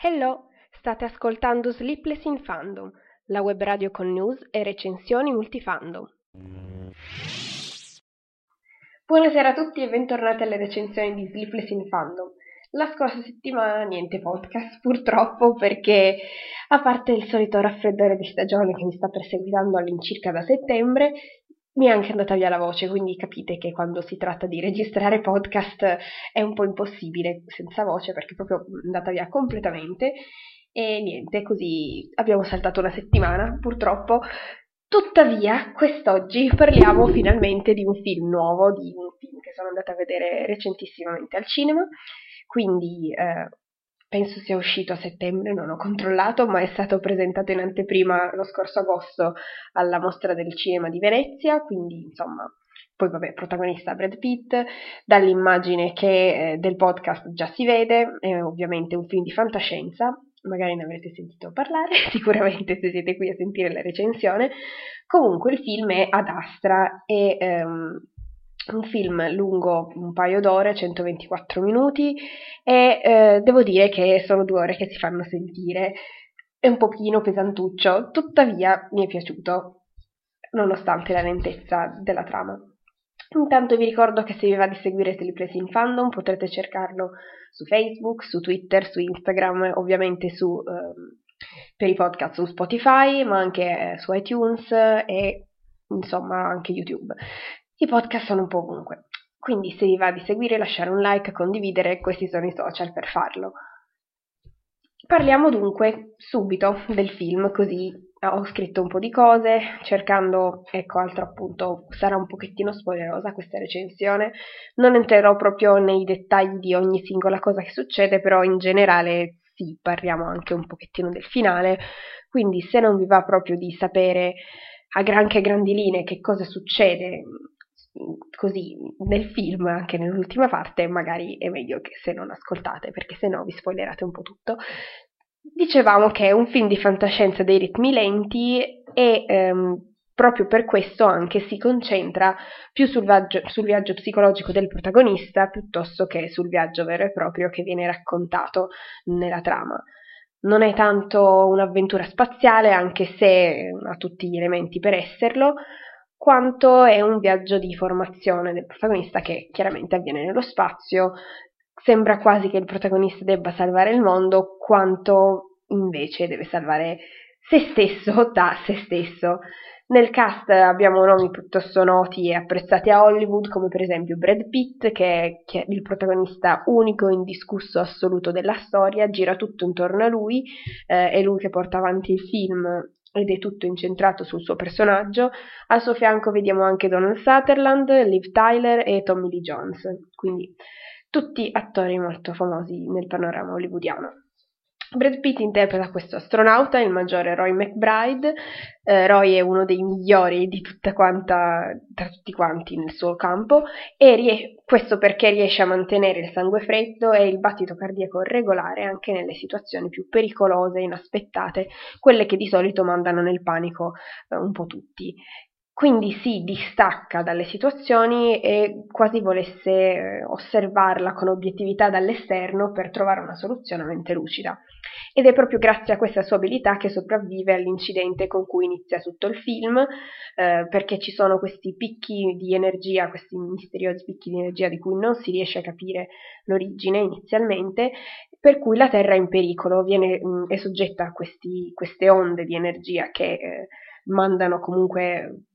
Hello, state ascoltando Sleepless in Fandom, la web radio con news e recensioni multifandom. Buonasera a tutti e bentornati alle recensioni di Sleepless in Fandom. La scorsa settimana niente podcast, purtroppo, perché a parte il solito raffreddore di stagione che mi sta perseguitando all'incirca da settembre, mi è anche andata via la voce, quindi capite che quando si tratta di registrare podcast è un po' impossibile senza voce perché è proprio andata via completamente. E niente, così abbiamo saltato una settimana, purtroppo. Tuttavia, quest'oggi parliamo finalmente di un film nuovo, di un film che sono andata a vedere recentissimamente al cinema quindi eh, penso sia uscito a settembre, non ho controllato, ma è stato presentato in anteprima lo scorso agosto alla mostra del cinema di Venezia, quindi insomma, poi vabbè, protagonista Brad Pitt, dall'immagine che eh, del podcast già si vede, è ovviamente un film di fantascienza, magari ne avrete sentito parlare, sicuramente se siete qui a sentire la recensione, comunque il film è ad Astra e ehm, un film lungo un paio d'ore, 124 minuti, e eh, devo dire che sono due ore che si fanno sentire. È un pochino pesantuccio, tuttavia mi è piaciuto, nonostante la lentezza della trama. Intanto vi ricordo che se vi va di seguire Teleplays in Fandom potrete cercarlo su Facebook, su Twitter, su Instagram, ovviamente su, eh, per i podcast su Spotify, ma anche eh, su iTunes e insomma anche YouTube. I podcast sono un po' ovunque, quindi se vi va di seguire, lasciare un like, condividere, questi sono i social per farlo. Parliamo dunque subito del film, così ho scritto un po' di cose, cercando, ecco, altro appunto, sarà un pochettino spoilerosa questa recensione, non entrerò proprio nei dettagli di ogni singola cosa che succede, però in generale sì, parliamo anche un pochettino del finale, quindi se non vi va proprio di sapere a granché grandi linee che cosa succede così nel film, anche nell'ultima parte, magari è meglio che se non ascoltate, perché se no vi spoilerate un po' tutto. Dicevamo che è un film di fantascienza dei ritmi lenti e ehm, proprio per questo anche si concentra più sul viaggio, sul viaggio, psicologico del protagonista piuttosto che sul viaggio vero e proprio che viene raccontato nella trama. Non è tanto un'avventura spaziale, anche se ha tutti gli elementi per esserlo, quanto è un viaggio di formazione del protagonista che chiaramente avviene nello spazio. Sembra quasi che il protagonista debba salvare il mondo, quanto invece deve salvare se stesso da se stesso. Nel cast abbiamo nomi piuttosto noti e apprezzati a Hollywood, come per esempio Brad Pitt, che è, il protagonista unico, indiscusso, assoluto della storia, gira tutto intorno a lui, eh, è lui che porta avanti il film ed è tutto incentrato sul suo personaggio. Al suo fianco vediamo anche Donald Sutherland, Liv Tyler e Tommy Lee Jones, quindi tutti attori molto famosi nel panorama hollywoodiano. Brad Pitt interpreta questo astronauta, il maggiore Roy McBride. Eh, Roy è uno dei migliori di tutta quanta, tra tutti quanti nel suo campo e rie- questo perché riesce a mantenere il sangue freddo e il battito cardiaco regolare anche nelle situazioni più pericolose inaspettate, quelle che di solito mandano nel panico eh, un po' tutti. Quindi si distacca dalle situazioni e quasi volesse eh, osservarla con obiettività dall'esterno per trovare una soluzione a mente lucida. Ed è proprio grazie a questa sua abilità che sopravvive all'incidente con cui inizia tutto il film, eh, perché ci sono questi picchi di energia, questi misteriosi picchi di energia di cui non si riesce a capire l'origine inizialmente, per cui la Terra è in pericolo, viene, mh, è soggetta a questi, queste onde di energia che eh, mandano comunque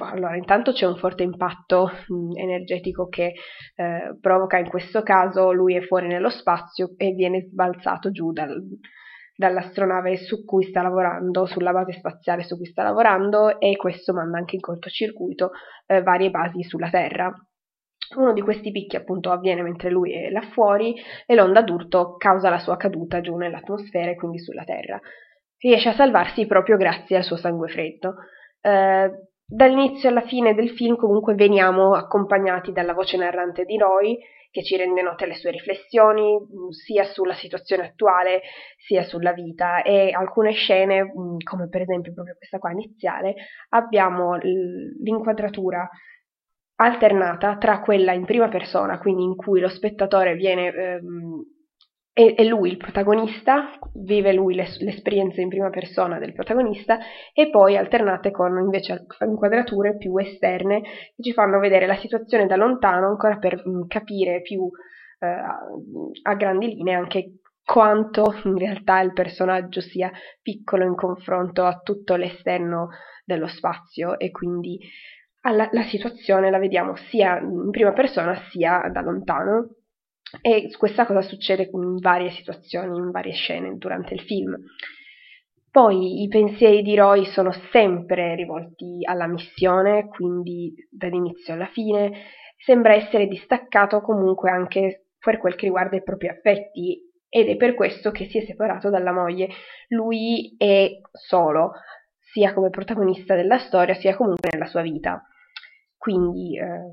allora, intanto c'è un forte impatto mh, energetico che eh, provoca in questo caso lui è fuori nello spazio e viene sbalzato giù dal, dall'astronave su cui sta lavorando, sulla base spaziale su cui sta lavorando e questo manda anche in cortocircuito eh, varie basi sulla Terra. Uno di questi picchi appunto avviene mentre lui è là fuori e l'onda d'urto causa la sua caduta giù nell'atmosfera e quindi sulla Terra. Riesce a salvarsi proprio grazie al suo sangue freddo. Eh, Dall'inizio alla fine del film comunque veniamo accompagnati dalla voce narrante di Roy che ci rende note le sue riflessioni mm, sia sulla situazione attuale sia sulla vita. E alcune scene mm, come per esempio proprio questa qua iniziale abbiamo l'inquadratura alternata tra quella in prima persona, quindi in cui lo spettatore viene ehm, è, è, lui il protagonista, vive lui le, l'esperienza in prima persona del protagonista e poi alternate con invece inquadrature più esterne che ci fanno vedere la situazione da lontano ancora per mh, mm, capire più eh, a grandi linee anche quanto in realtà il personaggio sia piccolo in confronto a tutto l'esterno dello spazio e quindi alla, la situazione la vediamo sia in prima persona sia da lontano e questa cosa succede in varie situazioni, in varie scene durante il film. Poi i pensieri di Roy sono sempre rivolti alla missione, quindi dall'inizio alla fine, sembra essere distaccato comunque anche per quel che riguarda i propri affetti ed è per questo che si è separato dalla moglie. Lui è solo, sia come protagonista della storia, sia comunque nella sua vita. Quindi eh,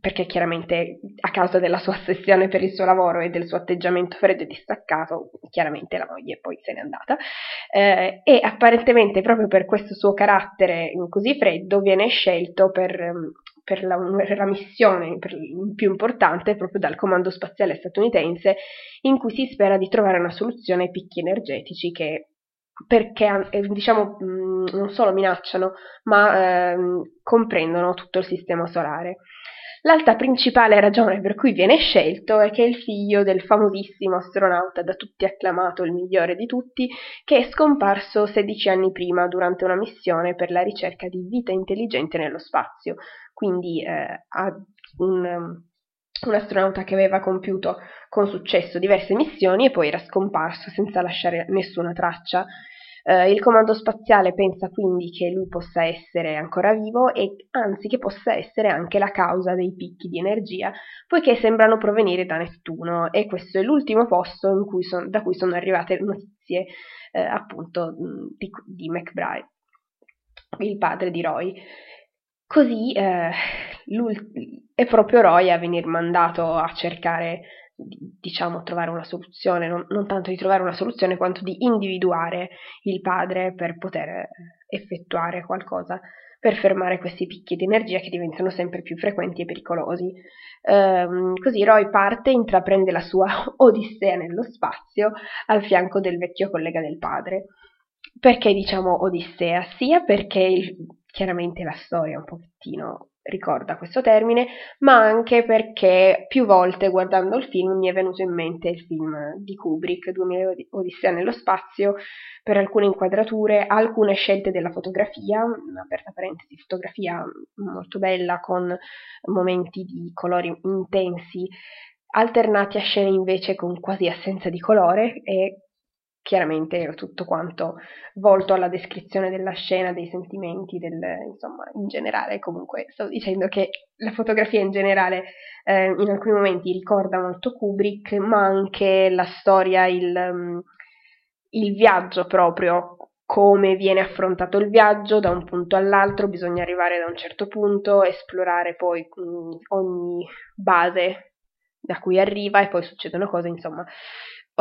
perché chiaramente a causa della sua ossessione per il suo lavoro e del suo atteggiamento freddo e distaccato, chiaramente la moglie poi se n'è andata, eh, e apparentemente proprio per questo suo carattere così freddo viene scelto per, per, la, per la, missione per, più importante proprio dal Comando Spaziale statunitense in cui si spera di trovare una soluzione ai picchi energetici che perché eh, diciamo mm, non solo minacciano, ma eh, comprendono tutto il sistema solare. L'altra principale ragione per cui viene scelto è che è il figlio del famosissimo astronauta da tutti acclamato, il migliore di tutti, che è scomparso 16 anni prima durante una missione per la ricerca di vita intelligente nello spazio. Quindi eh, ha un, un astronauta che aveva compiuto con successo diverse missioni e poi era scomparso senza lasciare nessuna traccia. Eh, il comando spaziale pensa quindi che lui possa essere ancora vivo e anzi che possa essere anche la causa dei picchi di energia, poiché sembrano provenire da Nettuno e questo è l'ultimo posto cui son, da cui sono arrivate notizie eh, appunto di, di McBride, il padre di Roy. Così eh, è proprio Roy a venire mandato a cercare, diciamo, trovare una soluzione, non, non, tanto di trovare una soluzione quanto di individuare il padre per poter effettuare qualcosa per fermare questi picchi di energia che diventano sempre più frequenti e pericolosi. Ehm, così Roy parte e intraprende la sua odissea nello spazio al fianco del vecchio collega del padre. Perché diciamo odissea? Sia perché il, chiaramente la storia un pochettino ricorda questo termine, ma anche perché più volte guardando il film mi è venuto in mente il film di Kubrick, 2000 Odissea nello spazio, per alcune inquadrature, alcune scelte della fotografia, aperta parentesi, fotografia molto bella con momenti di colori intensi, alternati a scene invece con quasi assenza di colore e chiaramente era tutto quanto volto alla descrizione della scena, dei sentimenti, del, insomma, in generale. Comunque, sto dicendo che la fotografia in generale eh, in alcuni momenti ricorda molto Kubrick, ma anche la storia, il, um, il viaggio proprio, come viene affrontato il viaggio da un punto all'altro, bisogna arrivare da un certo punto, esplorare poi mm, ogni base da cui arriva e poi succedono cose, insomma,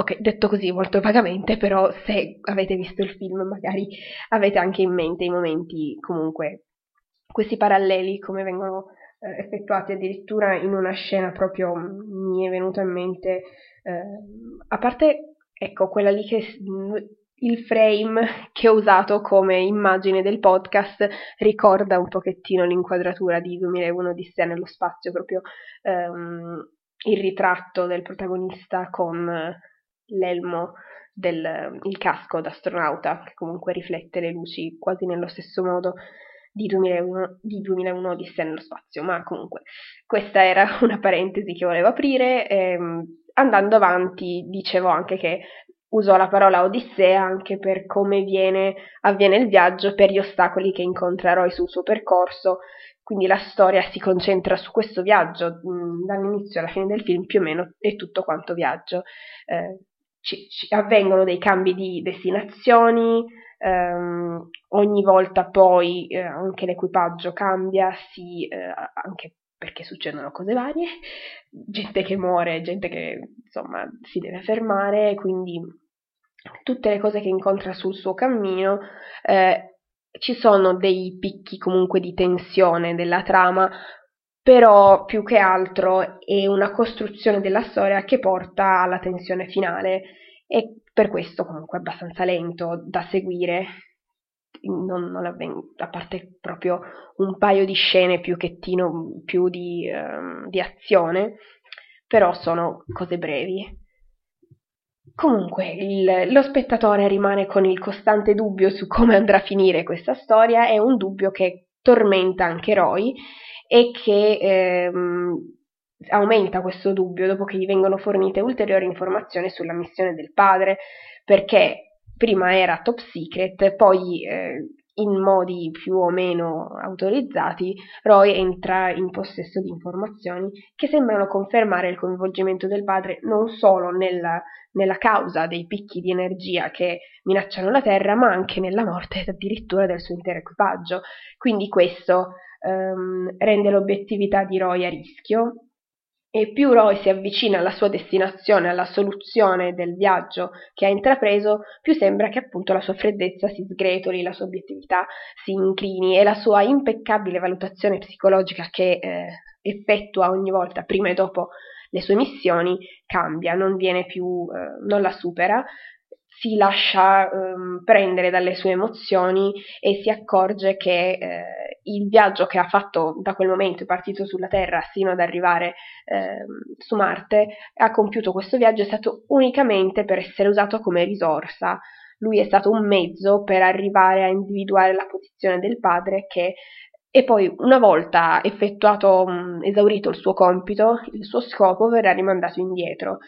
Ok, detto così molto vagamente, però se avete visto il film magari avete anche in mente i momenti comunque questi paralleli come vengono eh, effettuati addirittura in una scena proprio mi è venuta in mente eh, a parte ecco quella lì che il frame che ho usato come immagine del podcast ricorda un pochettino l'inquadratura di 2001 di Odissea nello spazio proprio ehm, il ritratto del protagonista con l'elmo del il casco d'astronauta, che comunque riflette le luci quasi nello stesso modo di 2001, di 2001 Odissea nello spazio, ma comunque questa era una parentesi che volevo aprire. Ehm, andando avanti, dicevo anche che usò la parola Odissea anche per come viene, avviene il viaggio, per gli ostacoli che incontra Roy sul suo percorso, quindi la storia si concentra su questo viaggio, mh, dall'inizio alla fine del film più o meno è tutto quanto viaggio. Eh, ci, ci avvengono dei cambi di destinazioni, ehm, ogni volta poi eh, anche l'equipaggio cambia, sì, eh, anche perché succedono cose varie, gente che muore, gente che insomma si deve fermare, quindi tutte le cose che incontra sul suo cammino. Eh, ci sono dei picchi comunque di tensione della trama, però più che altro è una costruzione della storia che porta alla tensione finale. E per questo comunque è abbastanza lento da seguire, non, non avven- a parte proprio un paio di scene più, chettino, più di, um, di azione, però sono cose brevi. Comunque, il, lo spettatore rimane con il costante dubbio su come andrà a finire questa storia, è un dubbio che tormenta anche Roy e che ehm, aumenta questo dubbio dopo che gli vengono fornite ulteriori informazioni sulla missione del padre, perché prima era top secret, poi eh, in modi più o meno autorizzati, Roy entra in possesso di informazioni che sembrano confermare il coinvolgimento del padre non solo nella, nella causa dei picchi di energia che minacciano la Terra, ma anche nella morte addirittura del suo intero equipaggio. Quindi questo ehm, rende l'obiettività di Roy a rischio e più Roy si avvicina alla sua destinazione, alla soluzione del viaggio che ha intrapreso, più sembra che appunto la sua freddezza si sgretoli, la sua obiettività si inclini e la sua impeccabile valutazione psicologica che eh, effettua ogni volta prima e dopo le sue missioni cambia, non viene più, eh, non la supera, si lascia ehm, prendere dalle sue emozioni e si accorge che eh, il viaggio che ha fatto da quel momento, è partito sulla Terra sino ad arrivare eh, su Marte, ha compiuto questo viaggio è stato unicamente per essere usato come risorsa. Lui è stato un mezzo per arrivare a individuare la posizione del padre che e poi una volta effettuato, esaurito il suo compito, il suo scopo verrà rimandato indietro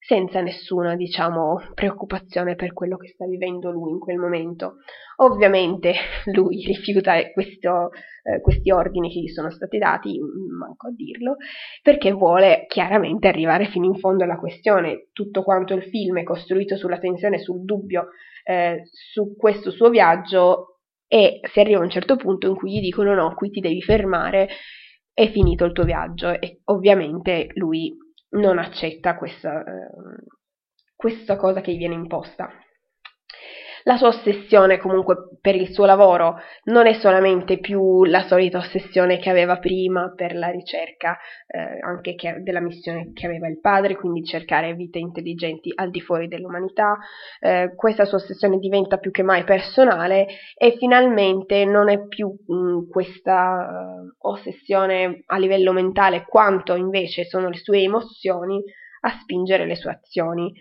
senza nessuna, diciamo, preoccupazione per quello che sta vivendo lui in quel momento. Ovviamente lui rifiuta questo, eh, questi ordini che gli sono stati dati, manco a dirlo, perché vuole chiaramente arrivare fino in fondo alla questione. Tutto quanto il film è costruito sulla tensione, sul dubbio eh, su questo suo viaggio e si arriva a un certo punto in cui gli dicono no, qui ti devi fermare, è finito il tuo viaggio e ovviamente lui non accetta questa, eh, questa cosa che gli viene imposta. La sua ossessione comunque per il suo lavoro non è solamente più la solita ossessione che aveva prima per la ricerca eh, anche che, della missione che aveva il padre, quindi cercare vite intelligenti al di fuori dell'umanità. Eh, questa sua ossessione diventa più che mai personale e finalmente non è più mh, mm, questa uh, ossessione a livello mentale quanto invece sono le sue emozioni a spingere le sue azioni.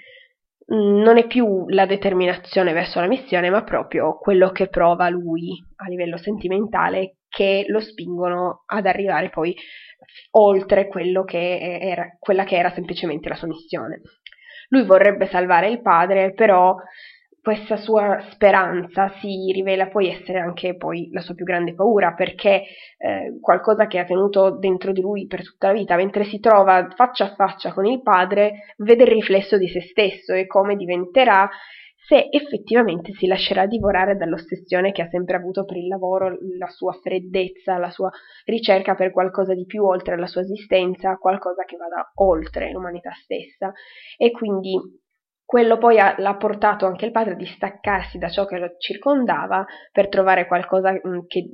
Mm, non è più la determinazione verso la missione, ma proprio quello che prova lui a livello sentimentale che lo spingono ad arrivare poi oltre che era, quella che era semplicemente la sua missione. Lui vorrebbe salvare il padre, però questa sua speranza si rivela poi essere anche poi la sua più grande paura, perché eh, qualcosa che ha tenuto dentro di lui per tutta la vita, mentre si trova faccia a faccia con il padre, vede il riflesso di se stesso e come diventerà se effettivamente si lascerà divorare dall'ossessione che ha sempre avuto per il lavoro, la sua freddezza, la sua ricerca per qualcosa di più oltre la sua esistenza, qualcosa che vada oltre l'umanità stessa. E quindi quello poi ha, l'ha portato anche il padre a distaccarsi da ciò che lo circondava per trovare qualcosa che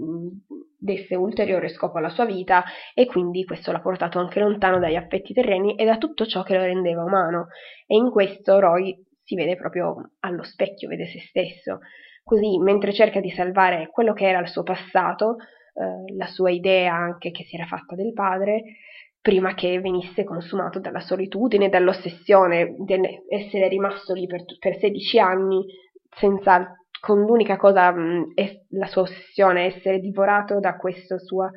desse ulteriore scopo alla sua vita e quindi questo l'ha portato anche lontano dagli affetti terreni e da tutto ciò che lo rendeva umano. E in questo Roy si vede proprio allo specchio, vede se stesso. Così, mentre cerca di salvare quello che era il suo passato, eh, la sua idea anche che si era fatta del padre, prima che venisse consumato dalla solitudine, dall'ossessione di essere rimasto lì per, per 16 anni senza con l'unica cosa mh, la sua ossessione, essere divorato da questo suo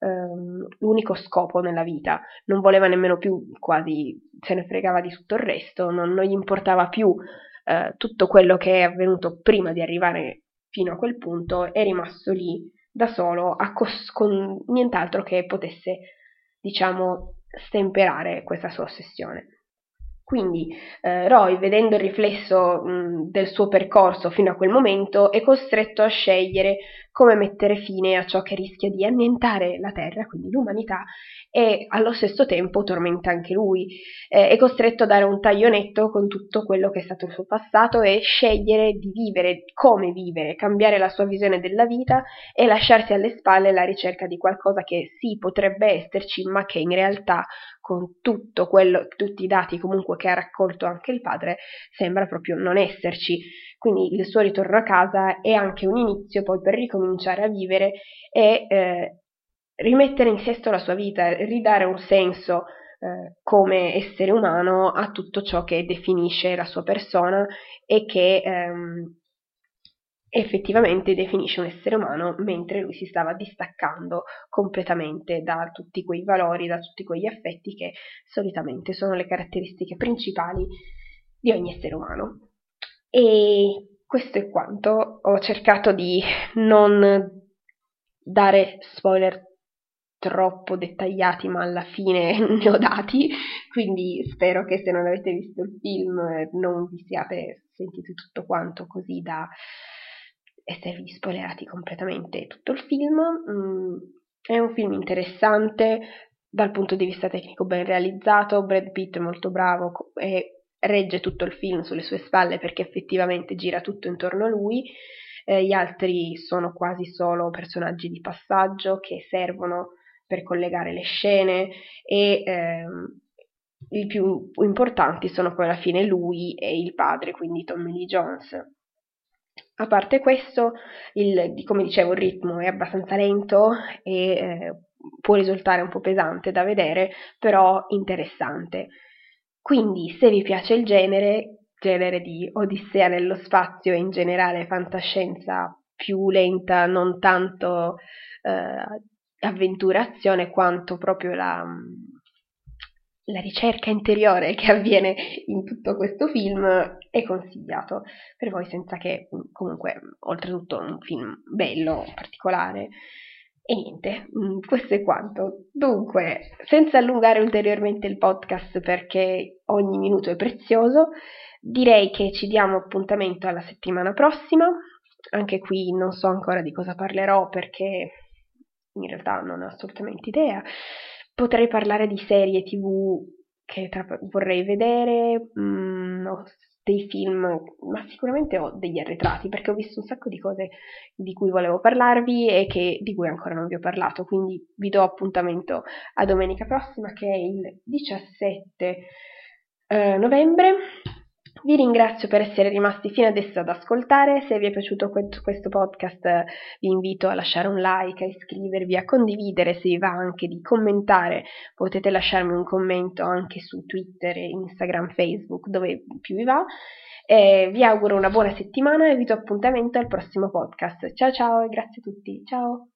um, unico scopo nella vita. Non voleva nemmeno più, quasi se ne fregava di tutto il resto, non, non gli importava più uh, tutto quello che è avvenuto prima di arrivare fino a quel punto, è rimasto lì da solo, cos- con nient'altro che potesse diciamo, stemperare questa sua ossessione. Quindi eh, Roy, vedendo il riflesso mh, del suo percorso fino a quel momento, è costretto a scegliere come mettere fine a ciò che rischia di annientare la Terra, quindi l'umanità, e allo stesso tempo tormenta anche lui. Eh, è costretto a dare un taglio netto con tutto quello che è stato il suo passato e scegliere di vivere, come vivere, cambiare la sua visione della vita e lasciarsi alle spalle la ricerca di qualcosa che sì potrebbe esserci, ma che in realtà con tutto quello, tutti i dati comunque che ha raccolto anche il padre, sembra proprio non esserci. Quindi il suo ritorno a casa è anche un inizio poi per ricominciare a vivere e eh, rimettere in sesto la sua vita, ridare un senso eh, come essere umano a tutto ciò che definisce la sua persona e che ehm, effettivamente definisce un essere umano mentre lui si stava distaccando completamente da tutti quei valori, da tutti quegli affetti che solitamente sono le caratteristiche principali di ogni essere umano. E questo è quanto. Ho cercato di non dare spoiler troppo dettagliati, ma alla fine ne ho dati, quindi spero che se non avete visto il film non vi siate sentiti tutto quanto così da esservi spoilerati completamente tutto il film. Mm, è un film interessante dal punto di vista tecnico ben realizzato, Brad Pitt è molto bravo e regge tutto il film sulle sue spalle perché effettivamente gira tutto intorno a lui. Eh, gli altri sono quasi solo personaggi di passaggio che servono per collegare le scene e ehm, i più importanti sono poi alla fine lui e il padre, quindi Tommy Lee Jones. A parte questo, il, come dicevo, il ritmo è abbastanza lento e eh, può risultare un po' pesante da vedere, però interessante. Quindi, se vi piace il genere, genere di Odissea nello spazio e in generale fantascienza più lenta, non tanto eh, avventurazione quanto proprio la, la ricerca interiore che avviene in tutto questo film è consigliato per voi senza che comunque oltretutto un film bello, particolare e niente, mm, questo è quanto. Dunque, senza allungare ulteriormente il podcast perché ogni minuto è prezioso, direi che ci diamo appuntamento alla settimana prossima. Anche qui non so ancora di cosa parlerò perché in realtà non ho assolutamente idea. Potrei parlare di serie tv che tra- vorrei vedere, mm, dei film, ma sicuramente ho degli arretrati perché ho visto un sacco di cose di cui volevo parlarvi e che, di cui ancora non vi ho parlato, quindi vi do appuntamento a domenica prossima che è il 17 eh, novembre vi ringrazio per essere rimasti fino adesso ad ascoltare, se vi è piaciuto questo podcast vi invito a lasciare un like, a iscrivervi, a condividere se vi va anche di commentare, potete lasciarmi un commento anche su Twitter, Instagram, Facebook, dove più vi va. Eh, vi auguro una buona settimana e vi do appuntamento al prossimo podcast. Ciao ciao e grazie a tutti. Ciao!